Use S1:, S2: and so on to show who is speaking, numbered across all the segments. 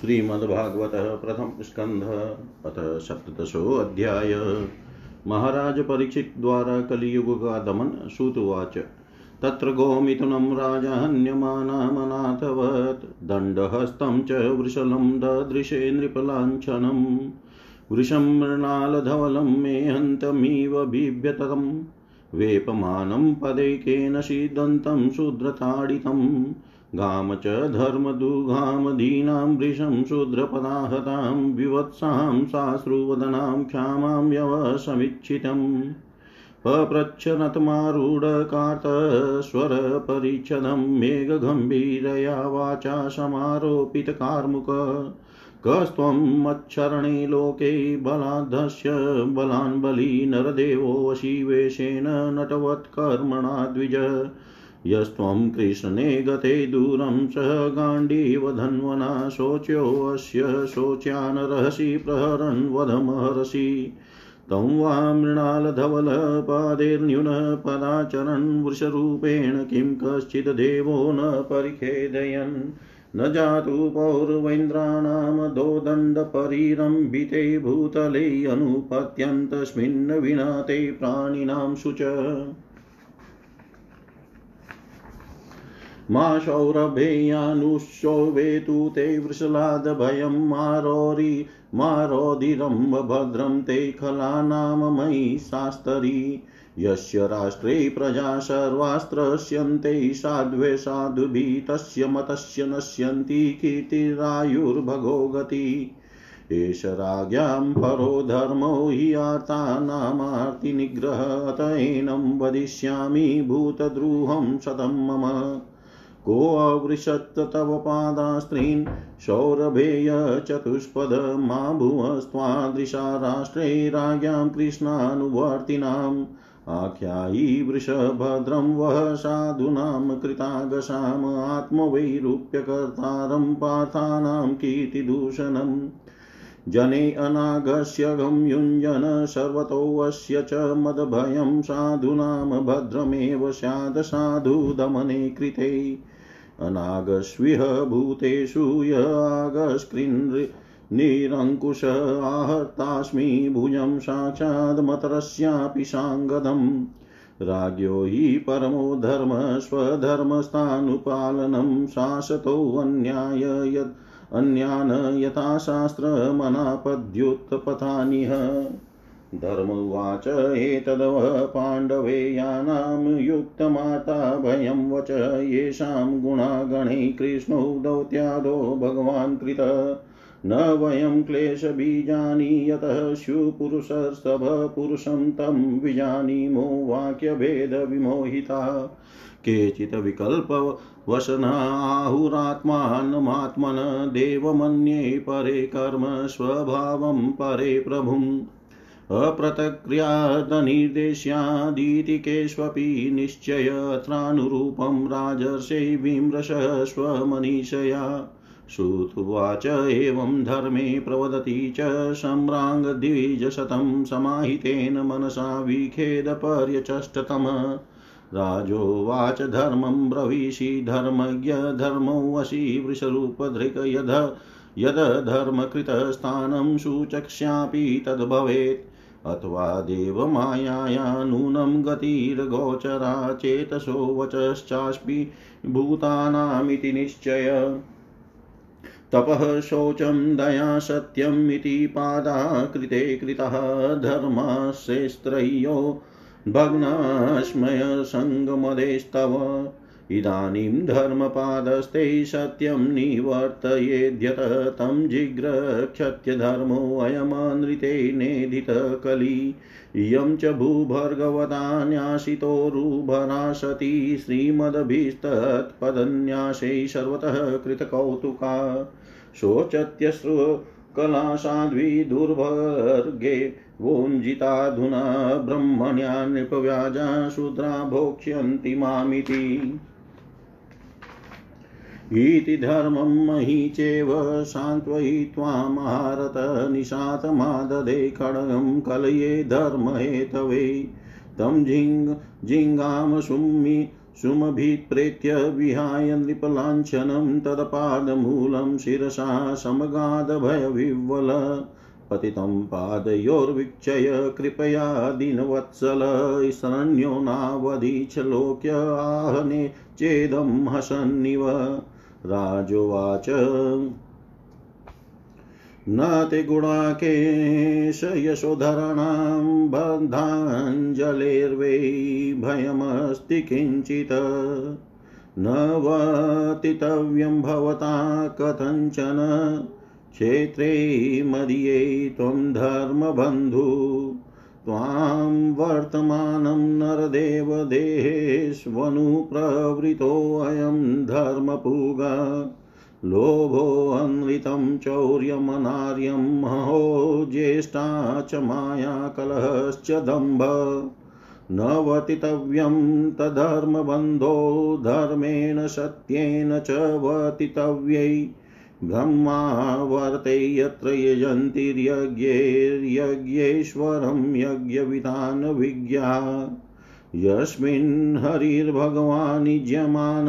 S1: श्रीमद्भागवत प्रथम स्कंध अथ सप्तशोऽध्याय महाराज परीक्षित द्वारा कलियुग का दमन श्रुतुवाच तत्र गोमिथुनं राजहन्यमानामनाथवत्। दण्डहस्तं च वृषलं ददृशे नृपलाञ्छनं वृषं मृणालधवलं मेहन्तमिव बिभ्यतम् वेपमानं पदैकेन सीदन्तं शूद्रताडितम्। गाम च धर्मदुघामदीनां वृषं शूद्रपदाहतां, विवत्सां साश्रुवदनां क्षामां यवसमीक्षितम् पप्रच्छनतमारूढकार्तस्वरपरिच्छदं मेघगम्भीरया वाचा समारोपितकार्मुक कस्त्वं मच्छरणे लोके बलाधस्य बलान् बली नरदेवो शिवेशेन नटवत्कर्मणा द्विज। यस्त्वं कृष्णे गते दूरं सह गाण्डीवधन्वना शोच्योऽस्य शोच्यानरहसि प्रहरन् वधमहर्षि। तं वा मृणालधवलपादैर्न्यूनपदाचरन् वृषरूपेण किं कश्चित् न परिखेदयन्। न जातु पौर्वैन्द्राणां दोदण्डपरिरम्भिते भूतले अनुपत्यन्तस्मिन् विना प्राणिनां शुच मा सौरभेयानुशोभेतु ते वृषलादभयं मारोरि मारोधिरं भद्रं ते खलानां मयि शास्तरी। यस्य राष्ट्रे प्रजा सर्वास्त्रस्यन्ते, साध्वे साधुभिः तस्य मतस्य नश्यन्ति, कीर्तिरायुर्भगो गति। एष राज्ञां परो धर्मो हि आर्तानामार्तिनिग्रह एनं वदिष्यामि भूतद्रुहं शतं मम। कोऽवृषत् तव पादास्त्रीन् सौरभेय चतुष्पद मा भुवस्त्वादृशा राष्ट्रे राज्ञां कृष्णानुवर्तिनाम् आख्यायी वृषभद्रं वः साधूनां कृतागसाम् आत्मवैरूप्यकर्तारं पार्थानां कीर्तिदूषणम् जने अनागस्य गं युञ्जन सर्वतोऽस्य च मदभयं साधूनां भद्रमेव स्यात् साधुदमने कृते। अनागस्विह भूतेषु य निरङ्कुश आहर्तास्मि भुजं साक्षाद्मतरस्यापि साङ्गदम्। राज्ञो हि परमो धर्म, स्वधर्मस्थानुपालनं शासतोऽन्याय यत् अन्यान् यथा शास्त्रमनापद्युत्पथानिह धर्मोवाच एतदव पाण्डवेयानां युक्तमाता भयं वच येषां गुणागणैः कृष्णौ दौत्यादो भगवान् कृत। न वयं क्लेशबीजानि, यतः स्युपुरुषस्तभपुरुषं तं विजानीमो वाक्यभेदविमोहिता। केचित् विकल्पवशनाहुरात्मानमात्मन देवमन्ये परे कर्म स्वभावं परे प्रभुम्। अप्रतक्रियादनिर्देश्यादीतिकेष्वपि निश्चयत्रानुरूपं राजर्षै विमृशः स्वमनीषया श्रुत्वाच एवं धर्मे प्रवदति च सम्राङ्गद्विजशतं समाहितेन मनसा विखेदपर्यचष्टतम। राजोवाच धर्मं ब्रवीषि धर्मज्ञ धर्मोऽसि वृषरूपधृक यद यदधर्मकृतस्थानं सूचक्ष्यापि तद्भवेत्, अथवा देवमायाया नूनं गतिर्गोचरा चेतसो वचश्चास्पि भूतानामिति निश्चय। तपः शौचं दया सत्यम् इति पादा कृते कृतः धर्मश्रेस्त्रय्यो भग्नाश्मयसङ्गमदेस्तव। इदानीं धर्मपादस्ते सत्यं निवर्तयेद्यत तं जिग्रक्षत्यधर्मोऽयमनृते नेदितः कलि। इयं च भूभर्गवता न्यासितोरुभरा सती श्रीमदभिस्तत्पदन्यासै सर्वतः कृतकौतुका। शोचत्यश्रु कला साध्वी दुर्भर्गे वोञ्जिताधुना ब्रह्मण्या नृपव्याजा शूद्रा भोक्ष्यन्ति मामिति। इति धर्मं मही चैव सान्त्वयित्वामारत निशातमाददे खड्गं कलये धर्महेतवे। तं जिङ् जिङ्गामसुम्मि सुमभिप्रेत्य विहाय नृपलाञ्छनं तदपादमूलं शिरसा समगादभयविह्वल। पतितं पादयोर्वीक्षय कृपया दीनवत्सल। शरण्यो नावधीचलोक्य आहने चेदं हसन्निव। राजोवाच न ते गुणाकेश यशोधराणां बन्धाञ्जलेर्वै भयमस्ति किञ्चित्। न वतितव्यं भवता कथञ्चन क्षेत्रे मदीये त्वं धर्मबन्धु। त्वां वर्तमानं नरदेवदेहेष्वनुप्रवृतोऽयं धर्मपूगा। लोभोऽनृतं चौर्यमनार्यं महो ज्येष्ठा च माया कलहश्च दम्भ। न वतितव्यं तधर्मबन्धो धर्मेण सत्येन च वतितव्यै। ब्रह्मावर्ते यत्र यजन्तिर्यज्ञैर्यज्ञेश्वरं यज्ञविधान विज्ञा। यस्मिन् हरिर्भगवान् युज्यमान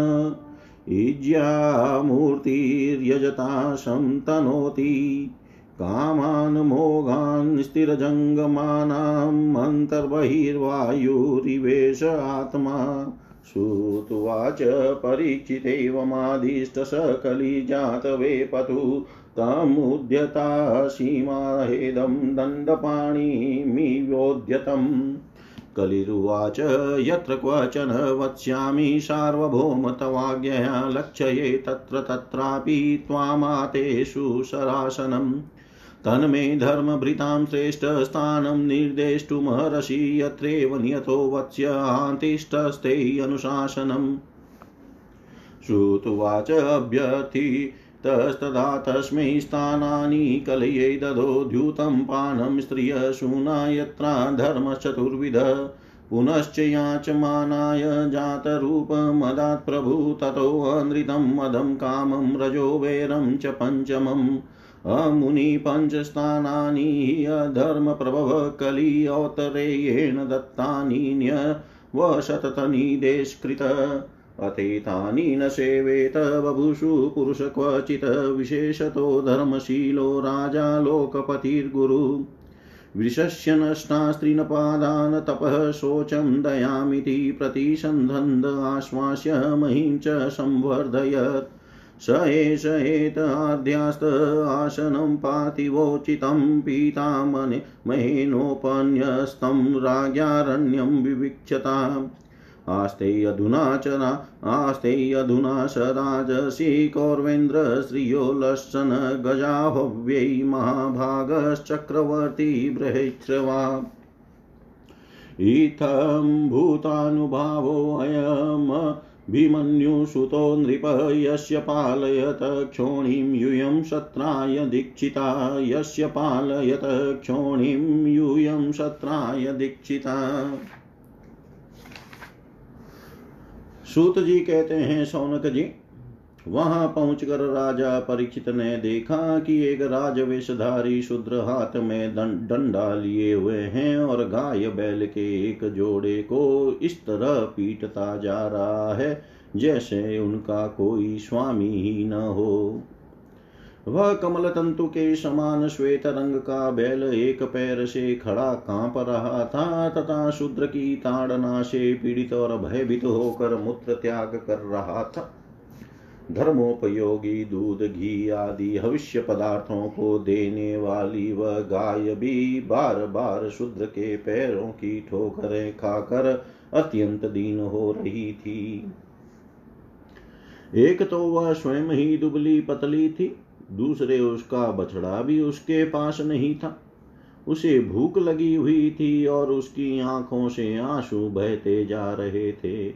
S1: ईज्यामूर्तिर्यजता संतनोति कामान् मोघान् स्थिरजङ्गमानाम् अन्तर्बहिर्वायुरिवेश आत्मा। श्रुत्वाच परीक्षितेवमादिष्टसकलिजातवे पतु तमुद्यता सीमाहेदं दण्डपाणिमिवोद्यतम् कलिरुवाच यत्र क्वचन वक्ष्यामि सार्वभौम तवाज्ञया लक्ष्ये तत्र तत्रापि त्वामातेषु शरासनम् तन्मे धर्मभृतां श्रेष्ठस्थानं निर्देष्टुमहर्षि यत्रैव नियतो वत्स्यान्तिष्ठस्ते अनुशासनम्। श्रुत्वाच अभ्यर्थी तस्तदा तस्मै स्थानानि कलये ददो द्यूतं पानं स्त्रियशूना यत्रा धर्मश्चतुर्विध पुनश्च याचमानाय जातरूपमदात् प्रभु ततोऽनृतं मदं कामं रजो वैरं च पञ्चमम्। अमुनि पञ्चस्थानानि अधर्मप्रभव कलियोत्तरेयेण दत्तानि न्यवशततनिदेशकृत। अतीतानि न सेवेत बभुषु पुरुष क्वचित् विशेषतो धर्मशीलो राजा लोकपतिर्गुरु। वृषस्य नष्टास्त्रीनपादान् तपः शोचं दयामिति प्रतिसन्धन्द आश्वास्य महीं च संवर्धयत्। स एष एताध्यास्त आसनं पार्थिवोचितं पीतामने महेनोपन्यस्तं राज्ञारण्यं विवीक्षताम् आस्ते अधुना च आस्ते अधुना स राजसि कौर्वेन्द्र श्रियो लशन गजाभव्यै महाभागश्चक्रवर्ती बृहश्रवा इत्थं भूतानुभावोऽयमभिमन्युसुतो नृप यस्य पालयत क्षोणीं यूयं शत्राय दीक्षिता, यस्य पालयत क्षोणीं यूयं शत्राय दीक्षिता। सूत जी कहते हैं, सौनक जी, वहाँ पहुंचकर राजा परीक्षित ने देखा कि एक राजवेशधारी शूद्र हाथ में डंडा लिए हुए हैं और गाय बैल के एक जोड़े को इस तरह पीटता जा रहा है जैसे उनका कोई स्वामी ही न हो। वह कमल तंतु के समान श्वेत रंग का बैल एक पैर से खड़ा काँप रहा था, तथा शूद्र की ताड़ना से पीड़ित और भयभीत होकर मूत्र त्याग कर रहा था। धर्मोपयोगी, दूध, घी आदि भविष्य पदार्थों को देने वाली वह गाय भी बार बार शूद्र के पैरों की ठोकरें खाकर अत्यंत दीन हो रही थी। एक तो वह स्वयं ही दुबली पतली थी दूसरे उसका बछड़ा भी उसके पास नहीं था। उसे भूख लगी हुई थी और उसकी आँखों से आँसू बहते जा रहे थे।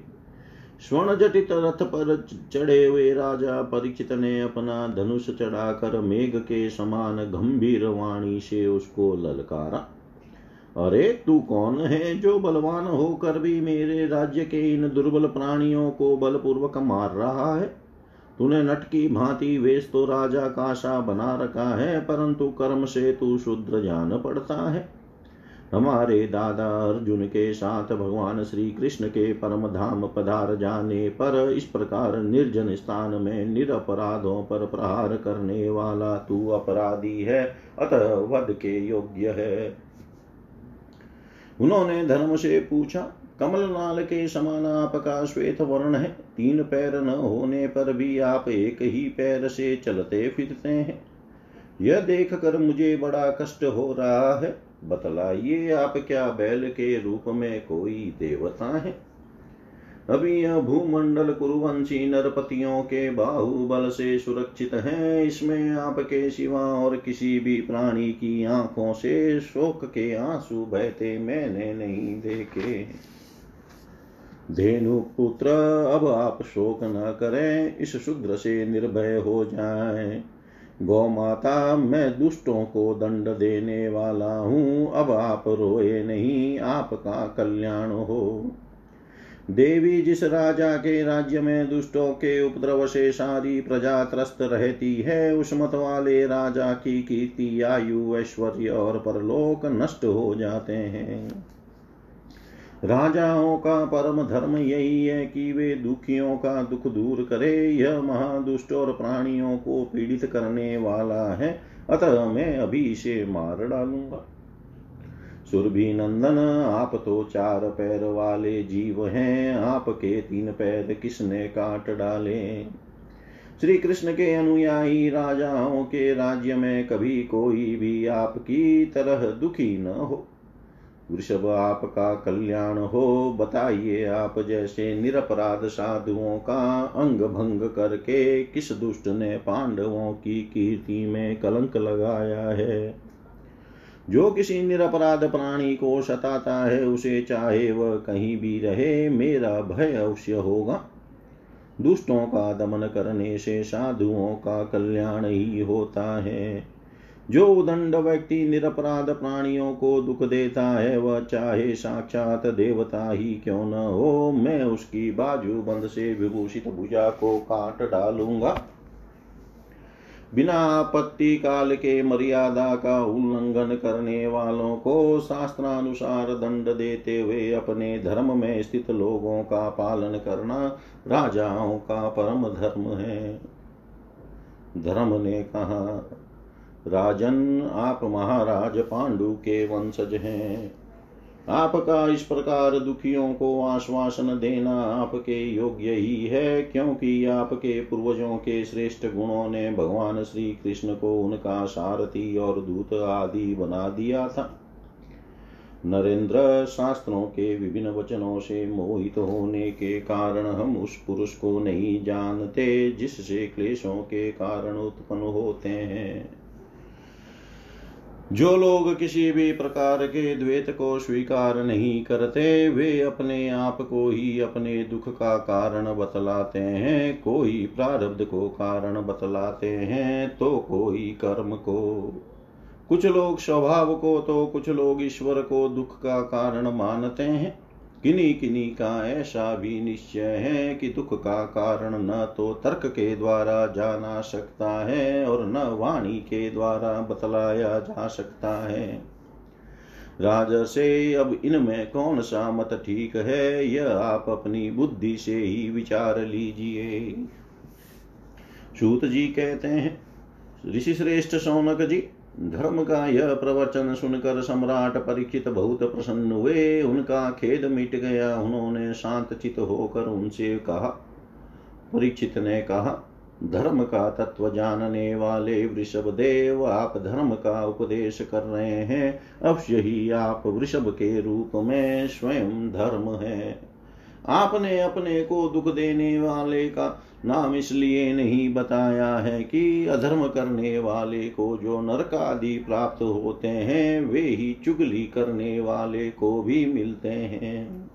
S1: स्वर्ण जटित रथ पर चढ़े हुए राजा परीक्षित ने अपना धनुष चढ़ाकर मेघ के समान गंभीर वाणी से उसको ललकारा। अरे, तू कौन है जो बलवान होकर भी मेरे राज्य के इन दुर्बल प्राणियों को बलपूर्वक मार रहा है? तूने नट की भांति वेश तो राजा का सा बना रखा है, परंतु कर्म से तू शूद्र जान पड़ता है। हमारे दादा अर्जुन के साथ भगवान श्री कृष्ण के परम धाम पधार जाने पर इस प्रकार निर्जन स्थान में निरपराधों पर प्रहार करने वाला तू अपराधी है, अतः वध के योग्य है। उन्होंने धर्म से पूछा कमल नाल के समान आपका श्वेत वर्ण है? तीन पैर न होने पर भी आप एक ही पैर से चलते फिरते हैं। यह देख कर मुझे बड़ा कष्ट हो रहा है। बतलाइए आप क्या बैल के रूप में कोई देवता है? अभी यह भूमंडल कुरुवंशी नरपतियों के बाहुबल से सुरक्षित है। इसमें आपके सिवा और किसी भी प्राणी की आँखों से शोक के आँसू बहते मैंने नहीं देखे। धेनु पुत्र अब आप शोक न करें, इस शुद्र से निर्भय हो जाए। गौ माता मैं दुष्टों को दंड देने वाला हूँ, अब आप रोए नहीं, आपका कल्याण हो। देवी, जिस राजा के राज्य में दुष्टों के उपद्रव से सारी प्रजा त्रस्त रहती है, उस मत वाले राजा की कीर्ति, आयु, ऐश्वर्य और परलोक नष्ट हो जाते हैं। राजाओं का परम धर्म यही है कि वे दुखियों का दुख दूर करे। यह महादुष्ट और प्राणियों को पीड़ित करने वाला है। अतः मैं अभी इसे मार डालूँगा। सुरभि नंदन, आप तो चार पैर वाले जीव हैं। आपके तीन पैर किसने काट डाले? श्री कृष्ण के अनुयायी राजाओं के राज्य में कभी कोई भी आपकी तरह दुखी न हो। वृषभ आपका कल्याण हो। बताइए आप जैसे निरपराध साधुओं का अंग भंग करके किस दुष्ट ने पांडवों की कीर्ति में कलंक लगाया है? जो किसी निरपराध प्राणी को सताता है, उसे चाहे वह कहीं भी रहे, मेरा भय अवश्य होगा। दुष्टों का दमन करने से साधुओं का कल्याण ही होता है। जो उदंड व्यक्ति निरपराध प्राणियों को दुख देता है, वह चाहे साक्षात देवता ही क्यों न हो, मैं उसकी बाजू बंद से विभूषित भुजा को काट डालूँगा। बिना आपत्ति काल के मर्यादा का उल्लंघन करने वालों को शास्त्रानुसार दंड देते हुए अपने धर्म में स्थित लोगों का पालन करना राजाओं का परम धर्म है। धर्म ने कहा राजन आप महाराज पांडु के वंशज हैं। आपका इस प्रकार दुखियों को आश्वासन देना आपके योग्य ही है, क्योंकि आपके पूर्वजों के श्रेष्ठ गुणों ने भगवान श्री कृष्ण को उनका सारथी और दूत आदि बना दिया था। नरेंद्र शास्त्रों के विभिन्न वचनों से मोहित होने के कारण हम उस पुरुष को नहीं जानते, जिससे क्लेशों के कारण उत्पन्न होते हैं। जो लोग किसी भी प्रकार के द्वेत को स्वीकार नहीं करते, वे अपने आप को ही अपने दुख का कारण बतलाते हैं। कोई प्रारब्ध को कारण बतलाते हैं तो कोई कर्म को। कुछ लोग स्वभाव को तो कुछ लोग ईश्वर को दुख का कारण मानते हैं। किन्हीं किन्हीं का ऐसा भी निश्चय है कि दुख का कारण न तो तर्क के द्वारा जाना सकता है और न वाणी के द्वारा बतलाया जा सकता है। राज से अब इनमें कौन सा मत ठीक है, यह आप अपनी बुद्धि से ही विचार लीजिए। सूत जी कहते हैं, ऋषि श्रेष्ठ सौनक जी धर्म का यह प्रवचन सुनकर सम्राट परीक्षित बहुत प्रसन्न हुए। उनका खेद मिट गया। उन्होंने शांत चित होकर उनसे कहा, परीक्षित ने कहा, धर्म का तत्व जानने वाले वृषभ देव, आप धर्म का उपदेश कर रहे हैं। अवश्य ही आप वृषभ के रूप में स्वयं धर्म है। आपने अपने को दुख देने वाले का नाम इसलिए नहीं बताया है कि अधर्म करने वाले को जो नरक आदि प्राप्त होते हैं, वे ही चुगली करने वाले को भी मिलते हैं।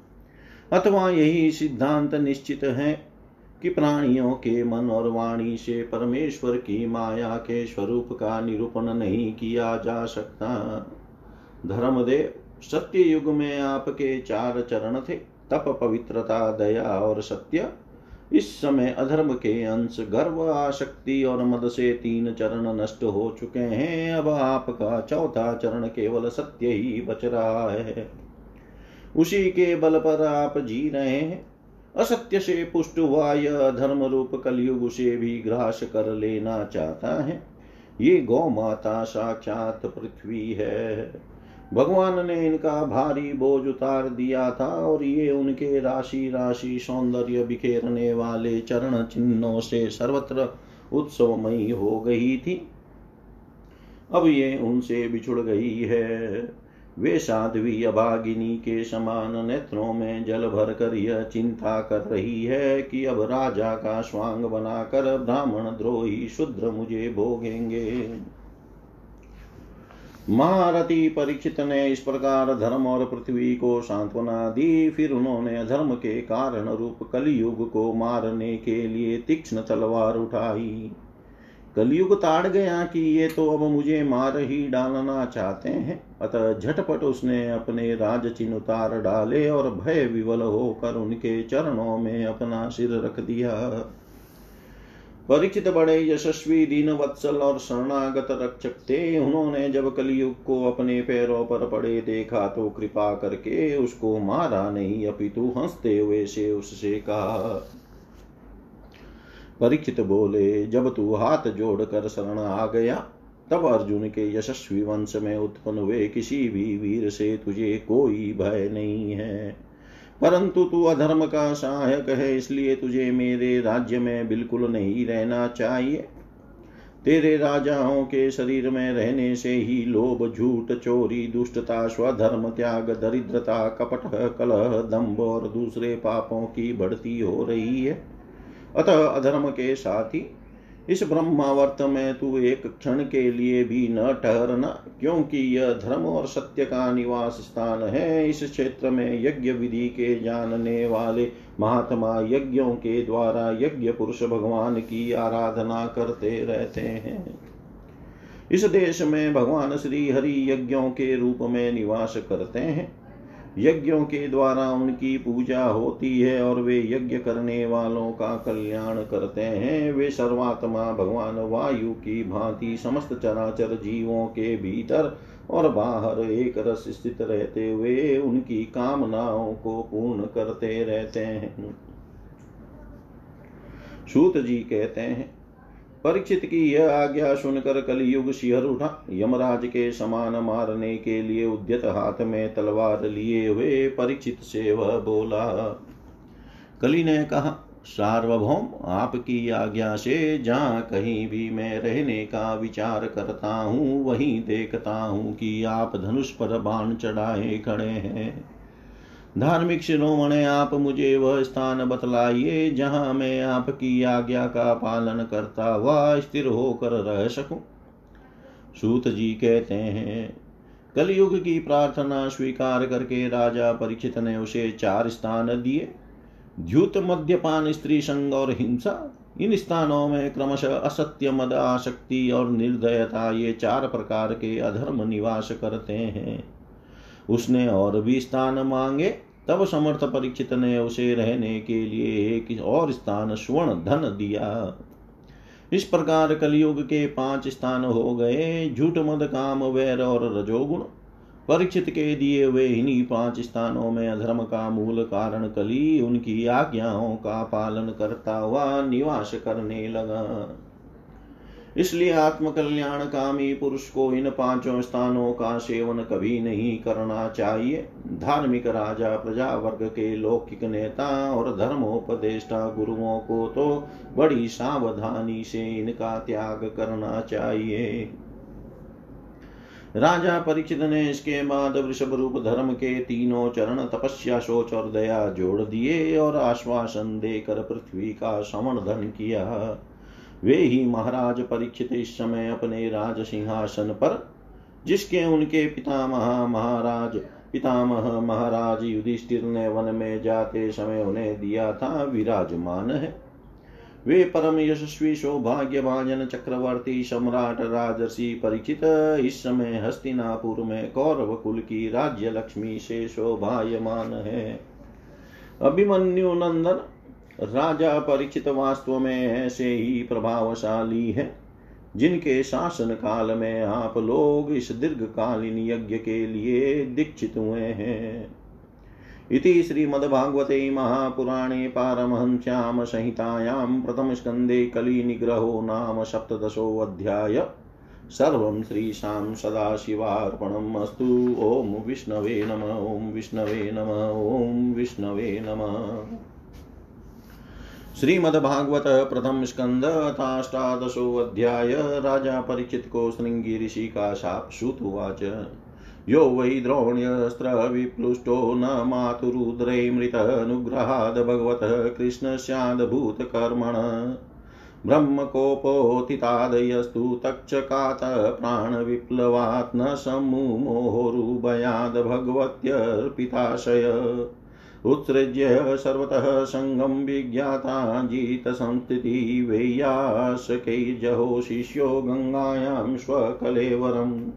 S1: अथवा यही सिद्धांत निश्चित है कि प्राणियों के मन और वाणी से परमेश्वर की माया के स्वरूप का निरूपण नहीं किया जा सकता। धर्मदेव सत्य युग में आपके चार चरण थे, तप, पवित्रता, दया और सत्य। इस समय अधर्म के अंश गर्व आशक्ति और मद से तीन चरण नष्ट हो चुके हैं। अब आपका चौथा चरण केवल सत्य ही बच रहा है। उसी के बल पर आप जी रहे हैं। असत्य से पुष्ट हुआ यह धर्म रूप कलयुग से भी ग्रास कर लेना चाहता है। ये गौ माता साक्षात पृथ्वी है। भगवान ने इनका भारी बोझ उतार दिया था और ये उनके राशि राशि सौंदर्य बिखेरने वाले चरण चिन्हों से सर्वत्र उत्सवमयी हो गई थी। अब ये उनसे बिछुड़ गई है। वे साध्वी अभागिनी के समान नेत्रों में जल भर कर यह चिंता कर रही है कि अब राजा का स्वांग बनाकर ब्राह्मण द्रोही शुद्र मुझे भोगेंगे। महारथी परीक्षित ने इस प्रकार धर्म और पृथ्वी को सांत्वना दी। फिर उन्होंने धर्म के कारण रूप कलयुग को मारने के लिए तीक्ष्ण तलवार उठाई। कलयुग ताड़ गया कि ये तो अब मुझे मार ही डालना चाहते हैं। अतः झटपट उसने अपने राज चिन्ह उतार डाले और भय विवल होकर उनके चरणों में अपना सिर रख दिया। परीक्षित बड़े यशस्वी दीन वत्सल और शरणागत रक्षक थे। उन्होंने जब कलयुग को अपने पैरों पर पड़े देखा तो कृपा करके उसको मारा नहीं, अपितु हँसते हुए से उससे कहा परीक्षित बोले, जब तू हाथ जोड़कर शरण आ गया, तब अर्जुन के यशस्वी वंश में उत्पन्न हुए किसी भी वीर से तुझे कोई भय नहीं है। परंतु तू अधर्म का सहायक है, इसलिए तुझे मेरे राज्य में बिल्कुल नहीं रहना चाहिए। तेरे राजाओं के शरीर में रहने से ही लोभ, झूठ, चोरी, दुष्टता, स्वधर्म, त्याग, दरिद्रता, कपट, कलह, दम्भ और दूसरे पापों की बढ़ती हो रही है। अतः अधर्म के साथ ही इस ब्रह्मावर्त में तू एक क्षण के लिए भी न ठहरना, क्योंकि यह धर्म और सत्य का निवास स्थान है। इस क्षेत्र में यज्ञ विधि के जानने वाले महात्मा यज्ञों के द्वारा यज्ञ पुरुष भगवान की आराधना करते रहते हैं। इस देश में भगवान श्री हरि यज्ञों के रूप में निवास करते हैं। यज्ञों के द्वारा उनकी पूजा होती है और वे यज्ञ करने वालों का कल्याण करते हैं। वे सर्वात्मा, भगवान, वायु की भांति समस्त चराचर जीवों के भीतर और बाहर एक रस स्थित रहते हुए उनकी कामनाओं को पूर्ण करते रहते हैं। सूत जी कहते हैं परीक्षित की यह आज्ञा सुनकर कलयुग शिहर उठा। यमराज के समान मारने के लिए उद्यत हाथ में तलवार लिए हुए परीक्षित से वह बोला, कली ने कहा, सार्वभौम, आपकी आज्ञा से जहाँ कहीं भी मैं रहने का विचार करता हूँ, वहीं देखता हूँ कि आप धनुष पर बाण चढ़ाए खड़े हैं। धार्मिक शिरोमणे आप मुझे वह स्थान बतलाइए, जहाँ मैं आपकी आज्ञा का पालन करता हुआ स्थिर होकर रह सकूँ। सूत जी कहते हैं, कलयुग की प्रार्थना स्वीकार करके राजा परीक्षित ने उसे चार स्थान दिए। द्युत, मद्यपान, स्त्री संग और हिंसा, इन स्थानों में क्रमशः असत्य, मद, आसक्ति और निर्दयता, ये चार प्रकार के अधर्म निवास करते हैं। उसने और भी स्थान मांगे। तब समर्थ परीक्षित ने उसे रहने के लिए एक और स्थान स्वर्ण धन दिया। इस प्रकार कलयुग के पाँच स्थान हो गए, झूठ, मद, काम, वैर और रजोगुण। परीक्षित के दिए हुए इन्हीं पाँच स्थानों में अधर्म का मूल कारण कली, उनकी आज्ञाओं का पालन करता हुआ निवास करने लगा। इसलिए आत्मकल्याण कामी पुरुष को इन पाँचों स्थानों का सेवन कभी नहीं करना चाहिए। धार्मिक राजा प्रजा वर्ग के लौकिक नेता और धर्मोपदेष्टा गुरुओं को तो बड़ी सावधानी से इनका त्याग करना चाहिए। राजा परीक्षित ने इसके बाद वृषभ रूप धर्म के तीनों चरण तपस्या सोच और दया जोड़ दिए और आश्वासन देकर पृथ्वी का समर्धन किया। वे ही महाराज परीक्षित इस समय अपने राज सिंहासन पर, जिसके उनके पितामह महाराज पितामह महाराज युधिष्ठिर ने वन में जाते समय उन्हें दिया था विराजमान है। वे परम यशस्वी सौभाग्य भाजन चक्रवर्ती सम्राट राजसी परिचित इस समय हस्तिनापुर में कौरव कुल की राज्य लक्ष्मी से शोभायमान है। अभिमन्यु नंदन राजा परीक्षित वास्तव में ऐसे ही प्रभावशाली है, जिनके शासन काल में आप लोग इस दीर्घकालीन यज्ञ के लिए दीक्षित हुए हैं। इति श्रीमद्भागवते महापुराणे पारमहंस्यां संहितायां प्रथमस्कन्धे कलिनिग्रहो नाम सप्तदशोऽध्याय सर्वं श्रीशां सदाशिवार्पणम् अस्तु। ॐ विष्णवे नम, ॐ विष्णवे नम, ॐ विष्णवे नमः। श्रीमद्भागवत प्रथम स्कंद अथाष्टादशो अध्याय राजा परीक्षित को श्रृंगी ऋषि का शाप श्रुतुवाच यो वै द्रोण्यस्त्रविप्लुष्टो न मातुरुद्रे मृतनुग्रहाद् भगवतः कृष्णस्याद्भूतकर्मण। ब्रह्मकोपोथितादयस्तु तक्षकात प्राणविप्लवात् न सम्मुमोहोरुभयाद् भगवत्यर्पिताशय। उत्सृज्य सर्वतः सङ्गं विज्ञाता जितसंस्थिति वेय्याशकैर्जहो शिष्यो गङ्गायां स्वकलेवरम्।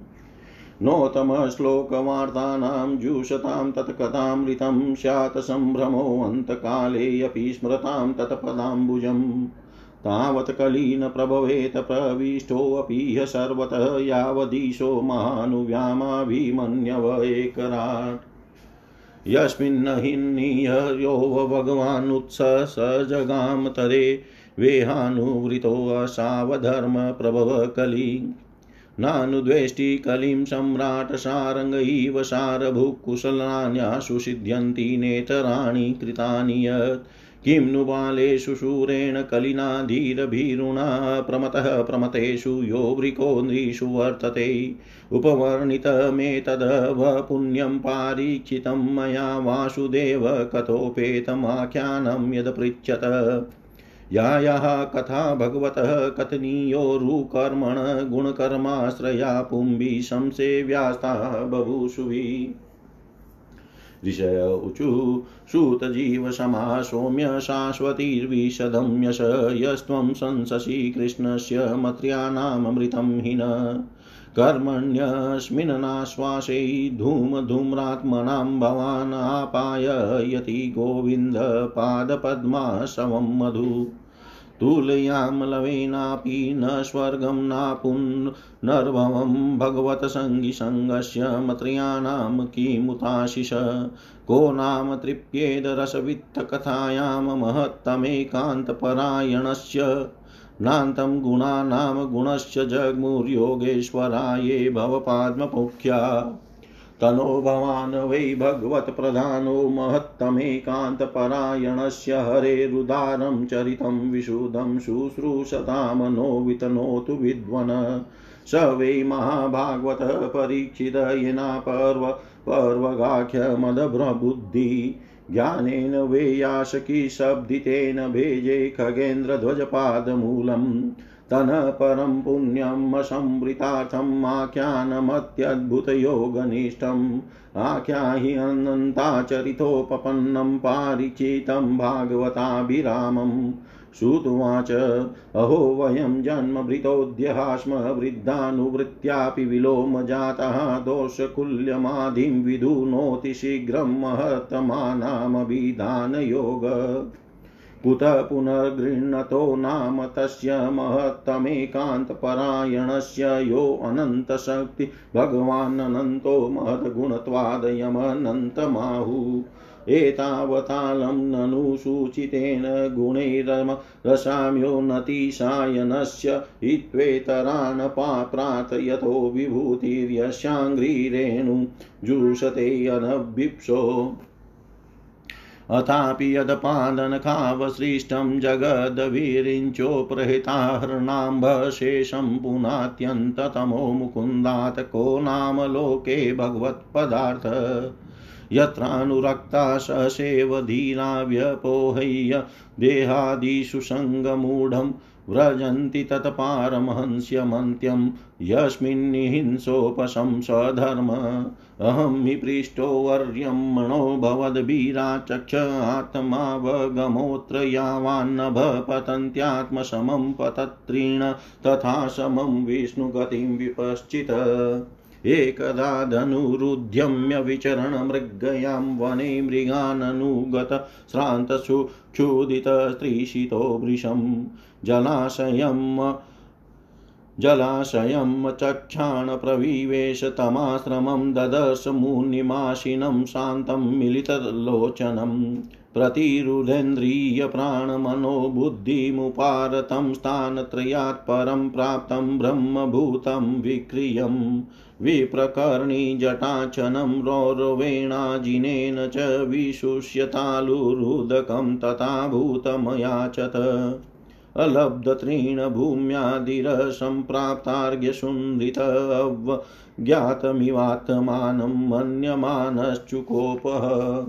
S1: नोतमश्लोकवार्तानां जुषतां तत्कथामृतं स्यात् सम्भ्रमोऽन्तकाले स्मृतां तत्पदाम्बुजम्। तावत् कलीन प्रभवेत प्रविष्टोऽपि ह्य सर्वतः यावदीशो महानुव्यामाभिमन्यव एकराट् यस्मिन्नहिन्नीयो भगवानुत्स जगाम तरे वेहानुवृतोऽसावधर्मप्रभव कली। नानुद्वेष्टि कलिं सम्राट् सारङ्ग इव सारभुकुशलान्यासु सिद्ध्यन्ति नेतराणि कृतानि यत् किं नु बालेषु शूरेण कलिना धीरभीरुणा प्रमतः प्रमतेषु यो वृकोन्द्रीषु वर्तते। उपवर्णितमेतदव पुण्यं पारीक्षितं मया वासुदेव कथोपेतमाख्यानं यदपृच्छत। या कथा भगवतः कथनीयोरुकर्मण गुणकर्माश्रया पुम्बी संसेव्यास्ता बभूषुभि। ऋषय ऊचु सूतजीवसमा सौम्य शाश्वतीर्विशदं यश यस्त्वं संससि कृष्णस्य मत्र्याणाममृतं हिन। कर्मण्यस्मिन्नाश्वासै धूमधूम्रात्मनां भवान् आपाययति गोविन्दपादपद्माशवं मधु। तुलयामलवेनापि न स्वर्गं नापुनर्भवं भगवतसङ्गिसङ्गस्य मत्र्याणां किमुताशिष। को नाम तृप्येदरसवित्तकथायां महत्तमेकान्तपरायणस्य। नान्तं गुणानां गुणस्य जग्मुर्योगेश्वरा ये भवपाद्मपुख्या तनो भवान् वै भगवत्प्रधानो महत्तमेकान्तपरायणस्य हरेरुदारं चरितं विशुद्धं शुश्रूषतां नो वितनोतु विद्वन। स वै महाभागवतः परीक्षितयेना पर्व पर्वगाख्यमदभ्रबुद्धि। ज्ञानेन वेयाशकी शब्दितेन भेजे खगेन्द्रध्वजपादमूलम्। तनः परं पुण्यमसंवृतार्थम् आख्यानमत्यद्भुतयोगनिष्ठम्। आख्याहि अनन्ताचरितोपपन्नं पारिचितं भागवताभिरामम्। श्रुतुवाच, अहो वयं जन्मभृतोऽद्यः स्म वृद्धानुवृत्त्यापि विलोम जातः दोषकुल्यमाधिं विधुनोति शीघ्रं महत्तमानामभिधानयोग। कुतः पुनर्गृह्णतो नाम तस्य महत्तमेकान्तपरायणस्य यो अनन्तशक्ति। भगवानन्तो महद्गुणत्वादयमनन्तमाहु एतावतालं ननु सूचितेन गुणैरम रसाम्यो नतिशायनस्य हित्वेतरान् पाप्रात् यतो विभूतिर्यस्याङ्घ्रिरेणु जुषते अनभिप्सो। अथापि यदपादनखावसृष्टं जगद्वीरिञ्चोप्रहिताहृणाम्भशेषं पुनात्यन्ततमो मुकुन्दात् को नाम लोके भगवत्पदार्थ? यत्रानुरक्ता ससेव धीरा व्यपोहय्य देहादिषु सङ्गमूढं व्रजन्ति तत्पारमहंस्यमन्त्यं यस्मिन्निहिंसोपशंसधर्म अहं हि पृष्टो वर्यं मणो भवद्भिराचक्ष आत्मावगमोऽत्र यावान्नभ पतन्त्यात्मशमं पतत्रीण तथा समं विष्णुगतिं विपश्चित्। एकदा धनुरुद्यम्य विचरणमृगयां वने मृगाननुगत श्रान्तक्षुदितस्त्रीशितो वृषं जलाशयम्। जलाशयं चक्षाण प्रविवेश ददर्श मुनिमाशिनं शान्तं मिलितलोचनं प्रतिरुधेन्द्रियप्राणमनो बुद्धिमुपारतं स्थानत्रयात् परं प्राप्तं ब्रह्मभूतं विक्रियं विप्रकर्णी जटाचनं रौरवेणाजिनेन च विशुष्यतालुरुदकं तथा भूतमयाचत अलब्धतृणभूम्यादिरसम्प्राप्तार्घ्यसुन्दृतज्ञातमिवात्मानं मन्यमानश्चुकोपः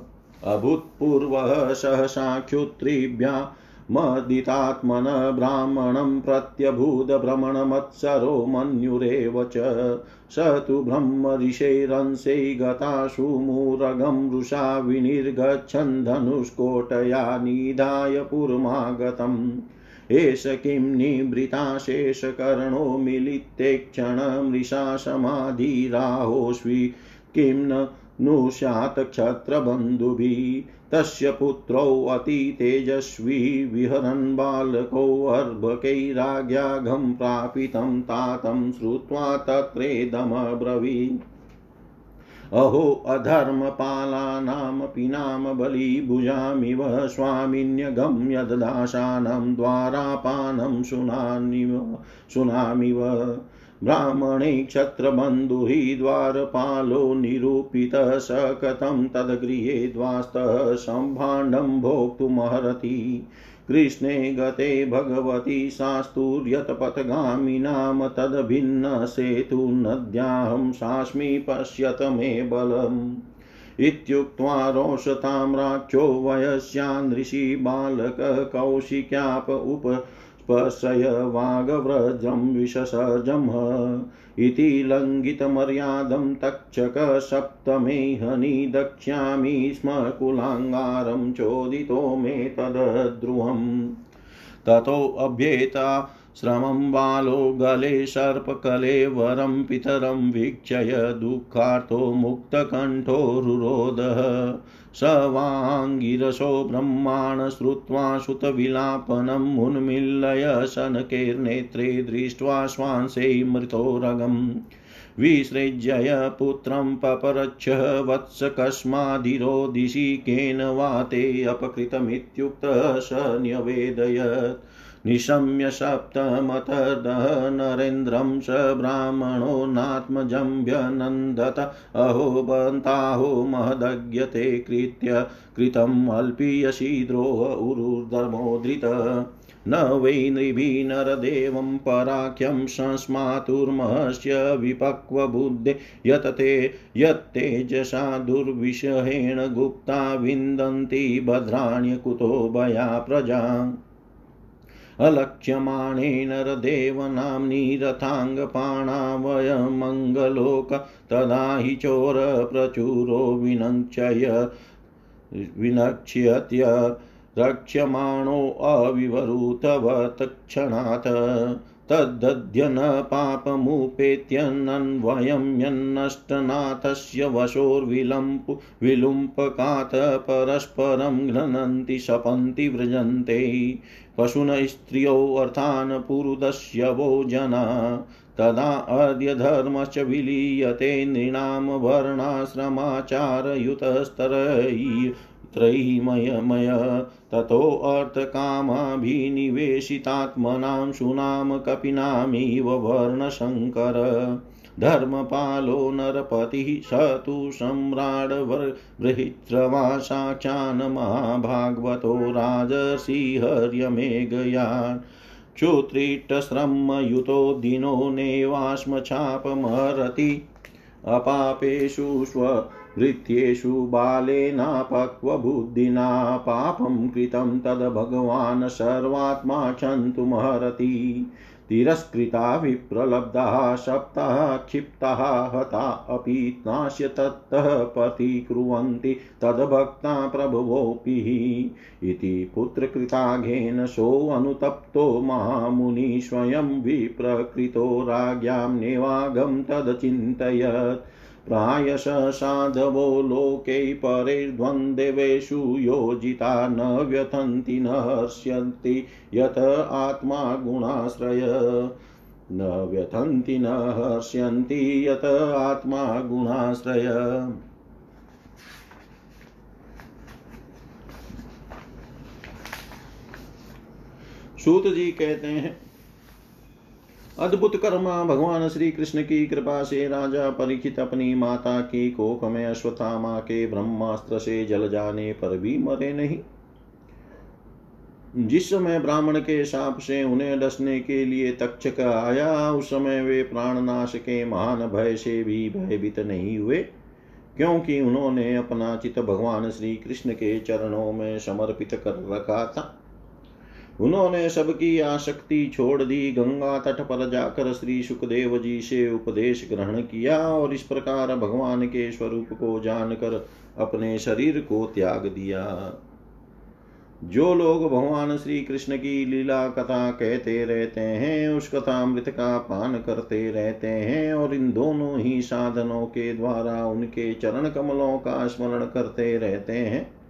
S1: अभूत्पूर्वः सहसाक्षुत्रिभ्या मदितात्मन ब्राह्मणं प्रत्यभूतभ्रमणमत्सरो मन्युरेव च। स तु ब्रह्मऋषेरंशै गताशु मूरगं रुषा विनिर्गच्छन् धनुष्कोटया निधाय पुरमागतम्। एष किं निवृताशेषकर्णो मिलितेक्षणमृषा समाधिराहोस्वि किं न नु स्यात् क्षत्रबन्धुभिः, तस्य पुत्रौ अतितेजस्वी विहरन् बालकोऽर्भकैराज्ञाघं प्रापितं तातं श्रुत्वा तत्रेदमब्रवीत् अहो अधर्मपालानामपि नाम बलिभुजामिव स्वामिन्यगम्य ददाशानं द्वारापानं सुनानिव सुनामिव। ब्राह्मणे क्षत्रबन्धुः द्वारपालो निरूपितः स कथं तद्गृहे द्वास्तः सम्भाण्डं भोक्तुमर्हति। कृष्णे गते भगवती सास्तुर्यतपथगामिनां तद्भिन्न सेतु नद्याहं सास्मि पश्यत मे बलम्। इत्युक्त्वा रोषताम्राख्यो वयस्यान्दृशि बालककौशिक्याप उपस्पशय वागव्रजं विससर्जम् इति लङ्घितमर्यादं तक्षकसप्तमे हनि दक्ष्यामि स्म कुलाङ्गारं चोदितो मे तद्ध्रुवम् ततोऽभ्येता श्रमं बालो गले सर्पकले वरं पितरं वीक्षय दुःखार्तो मुक्तकण्ठो रुरोदः। स वाङ्गिरसो ब्रह्माण श्रुत्वा सुतविलापनं मुन्मील्लय शनकैर्नेत्रे दृष्ट्वा श्वांसे मृतोरगम् विसृज्य पुत्रं पपरच्छ वत्स केन वा ते अपकृतमित्युक्तः स न्यवेदयत्। निशम्य सप्तमतदः नरेन्द्रं स ब्राह्मणो नात्मजम्भ्यनन्दत अहो बन्ताहो महदज्ञते कृत्य कृतम् अल्पीयशीद्रोह उरुर्धर्मोद्धृत न वै नृभिः नरदेवं पराख्यं संस्मातुर्महस्य विपक्वबुद्धे। यत् ते यत्तेजसा दुर्विषहेण गुप्ता विन्दन्ति भद्राण्यकुतो भया प्रजा अलक्ष्यमाणे नरदेवनाम्नि रथाङ्गपाणावयमङ्गलोक तदा हि चोरप्रचुरो विनङ्क्षय विनक्ष्यत्य रक्ष्यमाणोऽविवरुतवत्क्षणात् तद्दध्य न पापमुपेत्यन्वयं यन्नष्टनाथस्य वशोर्विलम्पु विलुम्पकात् परस्परं घ्नन्ति शपन्ति व्रजन्ते। पशुनस्त्रियोऽर्थान् पुरुदस्यवो जना। तदा अद्य धर्मश्च विलीयते नृणां वर्णाश्रमाचारयुतस्तरैः त्रयीमयमय ततोऽर्थकामाभिनिवेशितात्मनां सुनाम कपिनामिव वर्णशङ्कर धर्मपालो नरपतिः स तु सम्राड्बृहित्रवा साक्षान् महाभागवतो राजर्षिहर्यमेघयान्। क्षुत्रिटश्रमयुतो दिनो नेवाश्मचापमहरति अपापेषु स्व वृत्त्येषु बालेनापक्वबुद्धिना पापं कृतं तद् भगवान् सर्वात्मा क्षन्तुमहरति तिरस्कृता विप्रलब्धाः सप्ताः क्षिप्ताः, हता अपि नाश्य तत्तः पतिकुर्वन्ति तद्भक्ता प्रभवोऽपि इति पुत्रकृताघेन सोऽनुतप्तो महामुनि स्वयं विप्रकृतो राज्ञां नेवागं तदचिन्तयत्। प्रायश साधवो लोके परेर्द्वन्द्वेषु योजिता न व्यथन्ति, न हर्ष्यन्ति, यत आत्मा गुणाश्रय। न व्यथन्ति, न हर्ष्यन्ति, यत आत्मा गुणाश्रय। सूत जी कहते हैं अद्भुत कर्मा, भगवान श्री कृष्ण की कृपा से राजा परीक्षित अपनी माता की कोख में अश्वत्थामा के ब्रह्मास्त्र से जल जाने पर भी मरे नहीं। जिस समय ब्राह्मण के साप से उन्हें डसने के लिए तक्षक आया, उस समय वे प्राणनाश के महान भय से भी भयभीत नहीं हुए, क्योंकि उन्होंने अपना चित भगवान श्री कृष्ण के चरणों में समर्पित कर रखा था। उन्होंने सबकी आसक्ति छोड़ दी। गंगा तट पर जाकर श्री सुखदेव जी से उपदेश ग्रहण किया और इस प्रकार भगवान के स्वरूप को जानकर अपने शरीर को त्याग दिया। जो लोग भगवान श्री कृष्ण की लीला कथा कहते रहते हैं, उस कथा मृत का पान करते रहते हैं और इन दोनों ही साधनों के द्वारा उनके चरण कमलों का स्मरण करते रहते हैं।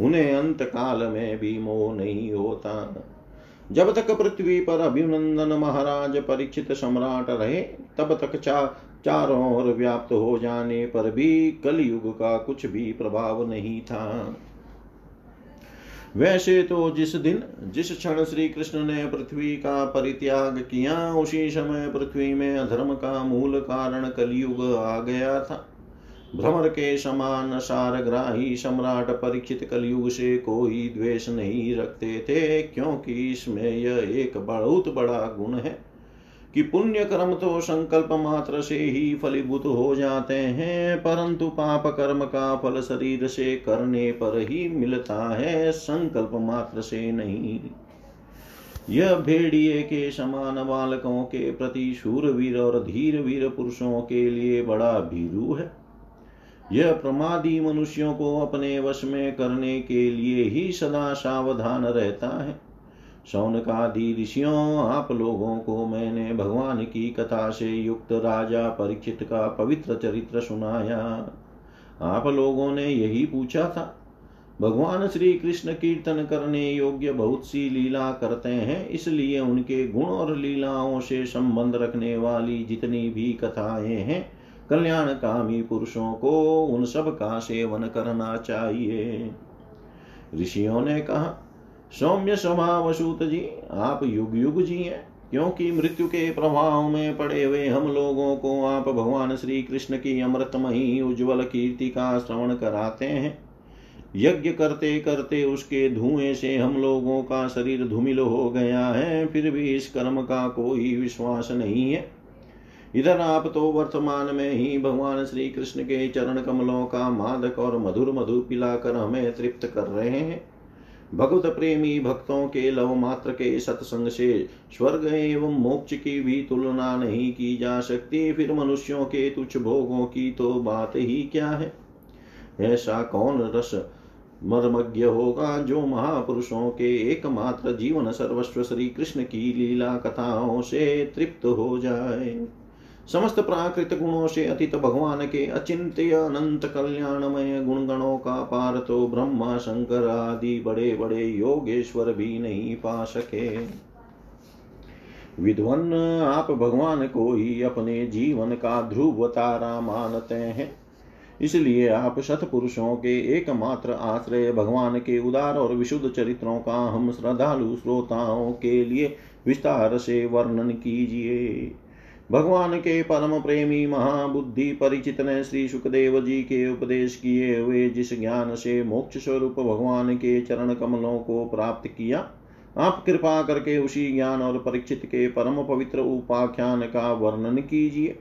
S1: उन्हें अंत काल में भी मोह नहीं होता। जब तक पृथ्वी पर अभिनंदन महाराज परीक्षित सम्राट रहे, तब तक चा, चारों ओर व्याप्त हो जाने पर भी कलयुग का कुछ भी प्रभाव नहीं था। वैसे तो जिस दिन, जिस क्षण श्री कृष्ण ने पृथ्वी का परित्याग किया, उसी समय पृथ्वी में अधर्म का मूल कारण कलयुग आ गया था। भ्रमर के समान सारग्राही सम्राट परीक्षित कलयुग से कोई द्वेष नहीं रखते थे, क्योंकि इसमें यह एक बहुत बड़ा गुण है कि पुण्य कर्म तो संकल्प मात्र से ही फलीभूत हो जाते हैं, परंतु पाप कर्म का फल शरीर से करने पर ही मिलता है, संकल्प मात्र से नहीं। यह भेड़िए के समान बालकों के प्रति शूरवीर और धीर वीर पुरुषों के लिए बड़ा भीरू है। यह प्रमादी मनुष्यों को अपने वश में करने के लिए ही सदा सावधान रहता है। शौनकादि ऋषियों, आप लोगों को मैंने भगवान की कथा से युक्त राजा परीक्षित का पवित्र चरित्र सुनाया। आप लोगों ने यही पूछा था। भगवान श्री कृष्ण कीर्तन करने योग्य बहुत सी लीला करते हैं, इसलिए उनके गुण और लीलाओं से संबंध रखने वाली जितनी भी कथाएँ हैं कल्याण कामी पुरुषों को उन सब का सेवन करना चाहिए। ऋषियों ने कहा, सौम्य स्वभाव सूत जी, आप युग युग जी हैं क्योंकि मृत्यु के प्रभाव में पड़े हुए हम लोगों को आप भगवान श्री कृष्ण की अमृतमयी उज्जवल कीर्ति का श्रवण कराते हैं। यज्ञ करते करते उसके धुएँ से हम लोगों का शरीर धूमिल हो गया है, फिर भी इस कर्म का कोई विश्वास नहीं है। इधर आप तो वर्तमान में ही भगवान श्री कृष्ण के चरण कमलों का मादक और मधुर मधु पिलाकर हमें तृप्त कर रहे हैं। भगवत प्रेमी भक्तों के लव मात्र के सत्संग से स्वर्ग एवं मोक्ष की भी तुलना नहीं की जा सकती। फिर मनुष्यों के तुच्छ भोगों की तो बात ही क्या है? ऐसा कौन रस मर्मज्ञ होगा जो महापुरुषों के एकमात्र जीवन सर्वस्व श्री कृष्ण की लीला कथाओं से तृप्त हो जाए? समस्त प्राकृत गुणों से अतीत भगवान के अचिंत्य अनंत कल्याणमय गुणगणों का पार तो ब्रह्मा, शंकर आदि बड़े बड़े योगेश्वर भी नहीं पा सके। विद्वन, आप भगवान को ही अपने जीवन का ध्रुव तारा मानते हैं। इसलिए आप सतपुरुषों के एकमात्र आश्रय भगवान के उदार और विशुद्ध चरित्रों का हम श्रद्धालु श्रोताओं के लिए विस्तार से वर्णन कीजिए। भगवान के परम प्रेमी महाबुद्धि परिचित ने श्री सुखदेव जी के उपदेश किए हुए जिस ज्ञान से मोक्ष स्वरूप भगवान के चरण कमलों को प्राप्त किया, आप कृपा करके उसी ज्ञान और परीक्षित के परम पवित्र उपाख्यान का वर्णन कीजिए,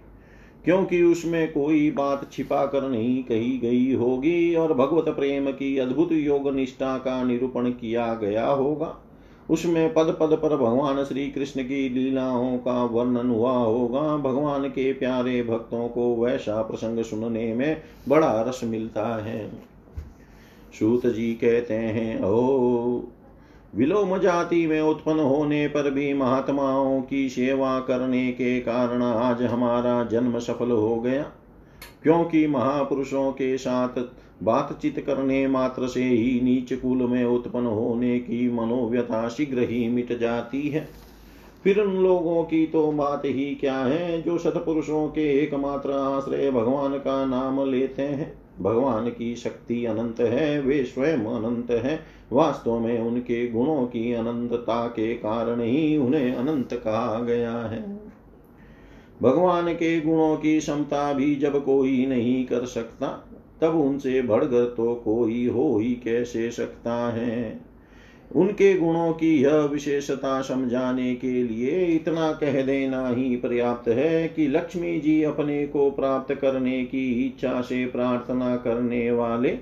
S1: क्योंकि उसमें कोई बात छिपा कर नहीं कही गई होगी और भगवत प्रेम की अद्भुत योग निष्ठा का निरूपण किया गया होगा। उसमें पद पद पर भगवान श्री कृष्ण की लीलाओं का वर्णन हुआ होगा। भगवान के प्यारे भक्तों को वैसा प्रसंग सुनने में बड़ा रस मिलता है। सूत जी कहते हैं, ओ, विलोम जाति में उत्पन्न होने पर भी महात्माओं की सेवा करने के कारण आज हमारा जन्म सफल हो गया। क्योंकि महापुरुषों के साथ बातचीत करने मात्र से ही नीच कुल में उत्पन्न होने की मनोव्यथा शीघ्र ही मिट जाती है। फिर उन लोगों की तो बात ही क्या है जो सतपुरुषों के एकमात्र आश्रय भगवान का नाम लेते हैं? भगवान की शक्ति अनंत है, वे स्वयं अनंत है। वास्तव में उनके गुणों की अनंतता के कारण ही उन्हें अनंत कहा गया है। भगवान के गुणों की क्षमता भी जब कोई नहीं कर सकता तब उनसे बढ़कर तो कोई हो ही कैसे सकता है? उनके गुणों की यह विशेषता समझाने के लिए इतना कह देना ही पर्याप्त है कि लक्ष्मी जी अपने को प्राप्त करने की इच्छा से प्रार्थना करने वाले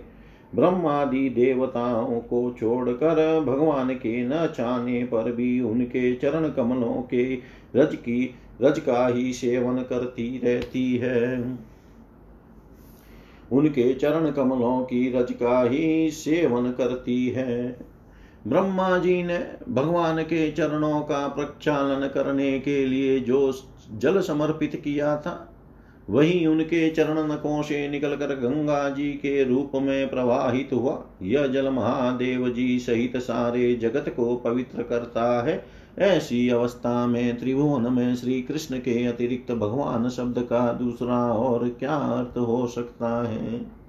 S1: ब्रह्मादि देवताओं को छोड़कर भगवान के न चाहने पर भी उनके चरण कमलों के रज की, रज का ही सेवन करती रहती है। उनके चरण कमलों की रज का ही सेवन करती है। ब्रह्मा जी ने भगवान के चरणों का प्रक्षालन करने के लिए जो जल समर्पित किया था, वही उनके चरण नकों से निकलकर गंगा जी के रूप में प्रवाहित हुआ। यह जल महादेव जी सहित सारे जगत को पवित्र करता है। ऐसी अवस्था में त्रिभुवन में श्री कृष्ण के अतिरिक्त भगवान शब्द का दूसरा और क्या अर्थ हो सकता है?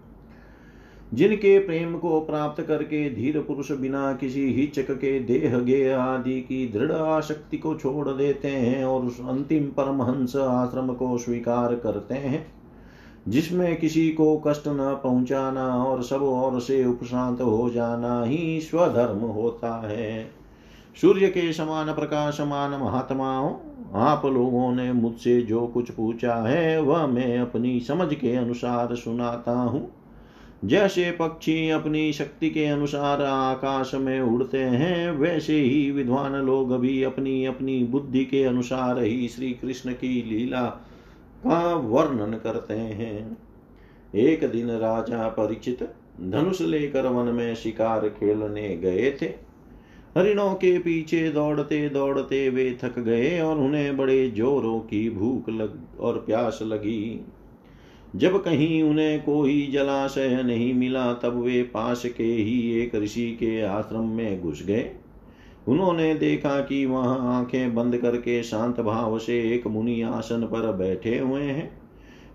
S1: जिनके प्रेम को प्राप्त करके धीर पुरुष बिना किसी हिचक के देह गे आदि की दृढ़ आशक्ति को छोड़ देते हैं और उस अंतिम परमहंस आश्रम को स्वीकार करते हैं, जिसमें किसी को कष्ट न पहुंचाना और सब और से उपशांत हो जाना ही स्वधर्म होता है। सूर्य के समान प्रकाशमान महात्माओं आप लोगों ने मुझसे जो कुछ पूछा है, वह मैं अपनी समझ के अनुसार सुनाता हूँ। जैसे पक्षी अपनी शक्ति के अनुसार आकाश में उड़ते हैं, वैसे ही विद्वान लोग भी अपनी अपनी बुद्धि के अनुसार ही श्री कृष्ण की लीला का वर्णन करते हैं। एक दिन राजा परिचित धनुष लेकर वन में शिकार खेलने गए थे। हरिणों के पीछे दौड़ते दौड़ते वे थक गए और उन्हें बड़े जोरों की भूख लग और प्यास लगी। जब कहीं उन्हें कोई जलाशय नहीं मिला, तब वे पास के ही एक ऋषि के आश्रम में घुस गए। उन्होंने देखा कि वहाँ आँखें बंद करके शांत भाव से एक मुनि आसन पर बैठे हुए हैं।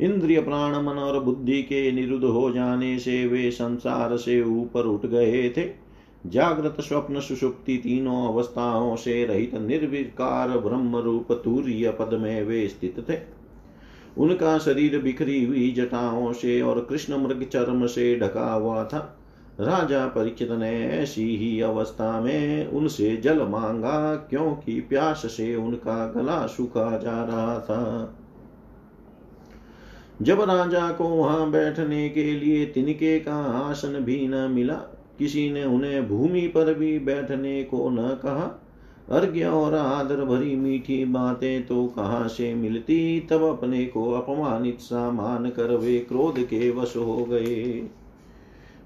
S1: इंद्रिय प्राण मन और बुद्धि के निरुद्ध हो जाने से वे संसार से ऊपर उठ गए थे। जागृत स्वप्न सुषुप्ति तीनों अवस्थाओं से रहित निर्विकार ब्रह्म रूप तूर्य पद में वे स्थित थे। उनका शरीर बिखरी हुई जटाओं से और कृष्ण मृग चर्म से ढका हुआ था। राजा परीक्षित ने ऐसी ही अवस्था में उनसे जल मांगा, क्योंकि प्यास से उनका गला सूखा जा रहा था। जब राजा को वहाँ बैठने के लिए तिनके का आसन भी न मिला किसी ने उन्हें भूमि पर भी बैठने को न कहा। अर्घ्य और आदर भरी मीठी बातें तो कहाँ से मिलती? तब अपने को अपमानित सा मान कर वे क्रोध के वश हो गए।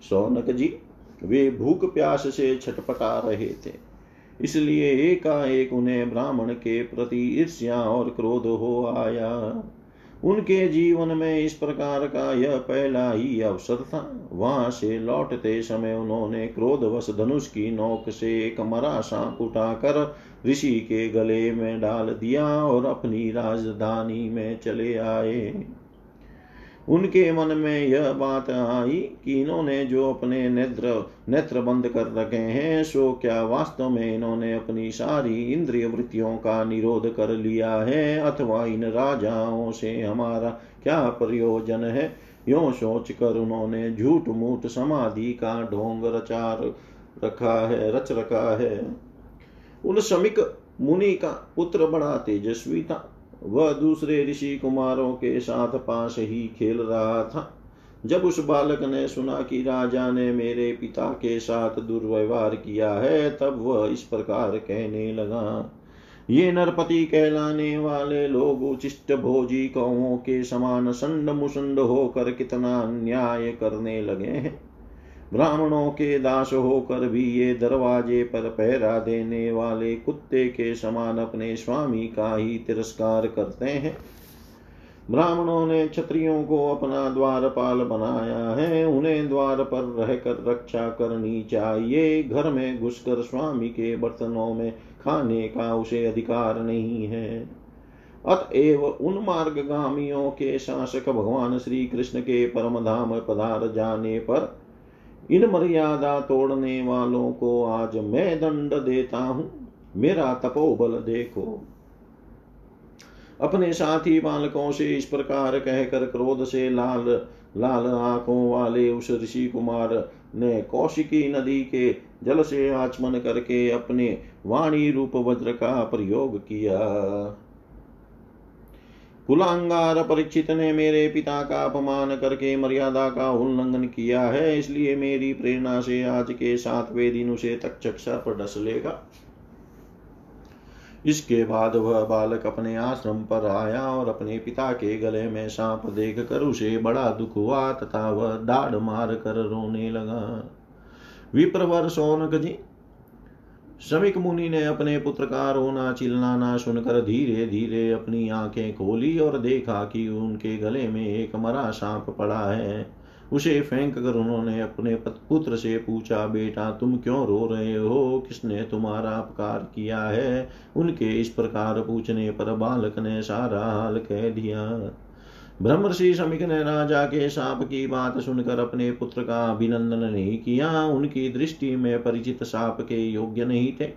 S1: सौनक जी, वे भूख प्यास से छटपटा रहे थे। इसलिए एकाएक उन्हें ब्राह्मण के प्रति ईर्ष्या और क्रोध हो आया। उनके जीवन में इस प्रकार का यह पहला ही अवसर था। वहाँ से लौटते समय उन्होंने क्रोधवश धनुष की नोक से एक मरा सांप उठाकर ऋषि के गले में डाल दिया और अपनी राजधानी में चले आए। उनके मन में यह बात आई कि इन्होंने जो अपने नेत्र नेत्र बंद कर रखे हैं, सो क्या वास्तव में इन्होंने अपनी सारी इंद्रिय वृत्तियों का निरोध कर लिया है, अथवा इन राजाओं से हमारा क्या प्रयोजन है? यो सोच कर उन्होंने झूठ मूठ समाधि का ढोंग रचार रखा है, रच रखा है। उन श्रमिक मुनि का पुत्र बड़ा तेजस्वी था। वह दूसरे ऋषि कुमारों के साथ पास ही खेल रहा था। जब उस बालक ने सुना कि राजा ने मेरे पिता के साथ दुर्व्यवहार किया है, तब वह इस प्रकार कहने लगा, ये नरपति कहलाने वाले लोग उचिष्ट भोजी कौओं के समान संड मुसंड होकर कितना अन्याय करने लगे हैं। ब्राह्मणों के दास होकर भी ये दरवाजे पर पहरा देने वाले कुत्ते के समान अपने स्वामी का ही तिरस्कार करते हैं। ब्राह्मणों ने क्षत्रियों को अपना द्वारपाल बनाया है। उन्हें द्वार पर रहकर रक्षा करनी चाहिए। घर में घुसकर स्वामी के बर्तनों में खाने का उसे अधिकार नहीं है। अतएव उन मार्गगामियों के शासक भगवान श्री कृष्ण के परम धाम पधार जाने पर इन मर्यादा तोड़ने वालों को आज मैं दंड देता हूँ। मेरा तपोबल देखो। अपने साथी बालकों से इस प्रकार कहकर क्रोध से लाल लाल आँखों वाले उस ऋषि कुमार ने कौशिकी नदी के जल से आचमन करके अपने वाणी रूप वज्र का प्रयोग किया। कुलांगार परीक्षित ने मेरे पिता का अपमान करके मर्यादा का उल्लंघन किया है, इसलिए मेरी प्रेरणा से आज के सातवें दिन उसे तक्षक सर्प डस लेगा। इसके बाद वह बालक अपने आश्रम पर आया और अपने पिता के गले में सांप देख कर उसे बड़ा दुख हुआ तथा वह दाढ़ मार कर रोने लगा। विप्रवर सोनक जी शमिक मुनि ने अपने पुत्र का रोना चिल्लाना सुनकर धीरे धीरे अपनी आँखें खोली और देखा कि उनके गले में एक मरा सांप पड़ा है। उसे फेंक कर उन्होंने अपने पुत्र से पूछा, बेटा, तुम क्यों रो रहे हो? किसने तुम्हारा अपकार किया है? उनके इस प्रकार पूछने पर बालक ने सारा हाल कह दिया। ब्रह्मषि समिक ने राजा के साप की बात सुनकर अपने पुत्र का अभिनंदन नहीं किया। उनकी दृष्टि में परिचित साप के योग्य नहीं थे।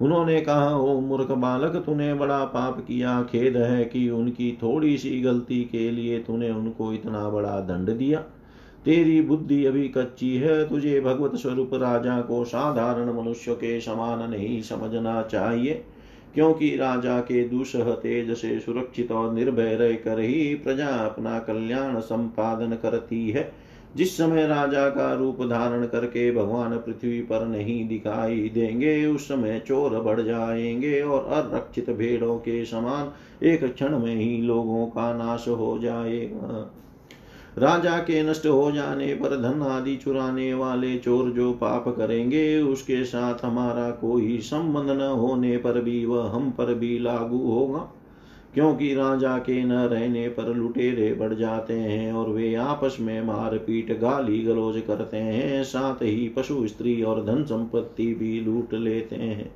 S1: उन्होंने कहा, ओ मूर्ख बालक, तूने बड़ा पाप किया। खेद है कि उनकी थोड़ी सी गलती के लिए तूने उनको इतना बड़ा दंड दिया। तेरी बुद्धि अभी कच्ची है। तुझे भगवत स्वरूप राजा को साधारण मनुष्य के समान नहीं समझना चाहिए। क्योंकि राजा के दुसह तेज से सुरक्षित और निर्भय रहकर ही प्रजा अपना कल्याण संपादन करती है। जिस समय राजा का रूप धारण करके भगवान पृथ्वी पर नहीं दिखाई देंगे, उस समय चोर बढ़ जाएँगे और अरक्षित भेड़ों के समान एक क्षण में ही लोगों का नाश हो जाएगा। राजा के नष्ट हो जाने पर धन आदि चुराने वाले चोर जो पाप करेंगे, उसके साथ हमारा कोई संबंध न होने पर भी वह हम पर भी लागू होगा। क्योंकि राजा के न रहने पर लुटेरे बढ़ जाते हैं और वे आपस में मारपीट, गाली गलौज करते हैं। साथ ही पशु, स्त्री और धन संपत्ति भी लूट लेते हैं।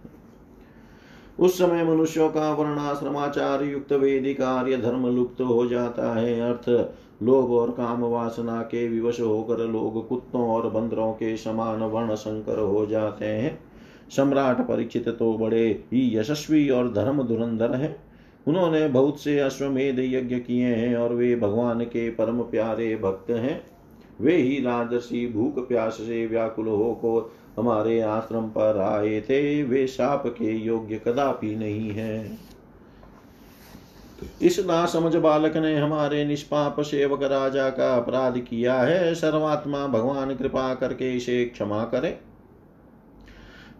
S1: उस समय मनुष्यों का वर्णाश्रमाचार युक्त वेदिक आर्य धर्म लुप्त हो जाता है। अर्थ लोभ और काम वासना के विवश होकर लोग कुत्तों और बंदरों के समान वर्ण संकर हो जाते हैं। सम्राट परीक्षित तो बड़े ही यशस्वी और धर्म धुरंधर है। उन्होंने बहुत से अश्वमेध यज्ञ किए हैं और वे भगवान के परम प्यारे भक्त हैं। वे ही राजसी भूख प्यास से व्याकुल होकर हमारे आश्रम पर आए थे। वे साप के योग्य कदापि नहीं है। इस नासमझ बालक ने हमारे निष्पाप सेवक राजा का अपराध किया है। सर्वात्मा भगवान कृपा करके इसे क्षमा करे।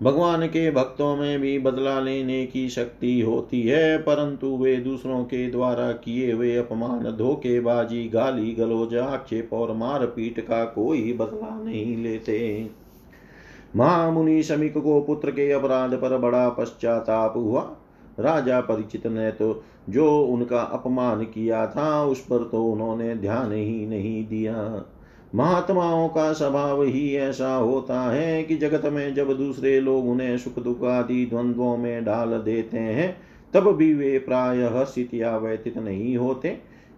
S1: भगवान के भक्तों में भी बदला लेने की शक्ति होती है, परंतु वे दूसरों के द्वारा किए हुए अपमान, धोखेबाजी गाली गलोज आक्षेप और मारपीट का कोई बदला नहीं लेते। महामुनि शमिक को पुत्र के अपराध पर बड़ा पश्चाताप हुआ। राजा परिचित ने तो जो उनका अपमान किया था, उस पर तो उन्होंने ध्यान ही नहीं दिया। महात्माओं का स्वभाव ही ऐसा होता है कि जगत में जब दूसरे लोग उन्हें सुख दुख आदि द्वंद्वों में डाल देते हैं, तब भी वे प्राय स्थित या व्यतीत नहीं होते,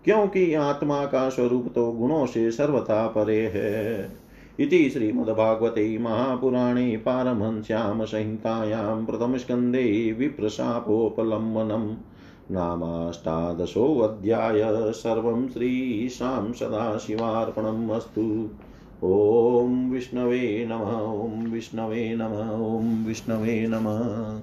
S1: क्योंकि आत्मा का स्वरूप तो गुणों से सर्वथा परे है। इति श्रीमद्भागवते महापुराणे पारमहंस्यां संहितायां प्रथमस्कन्धे विप्रशापोपलम्बनम्। नामाष्टादशोऽध्याय सर्वं श्रीशां सदाशिवार्पणम् ॐ विष्णवे नमः ॐ विष्णवे नमः ॐ विष्णवे नमः।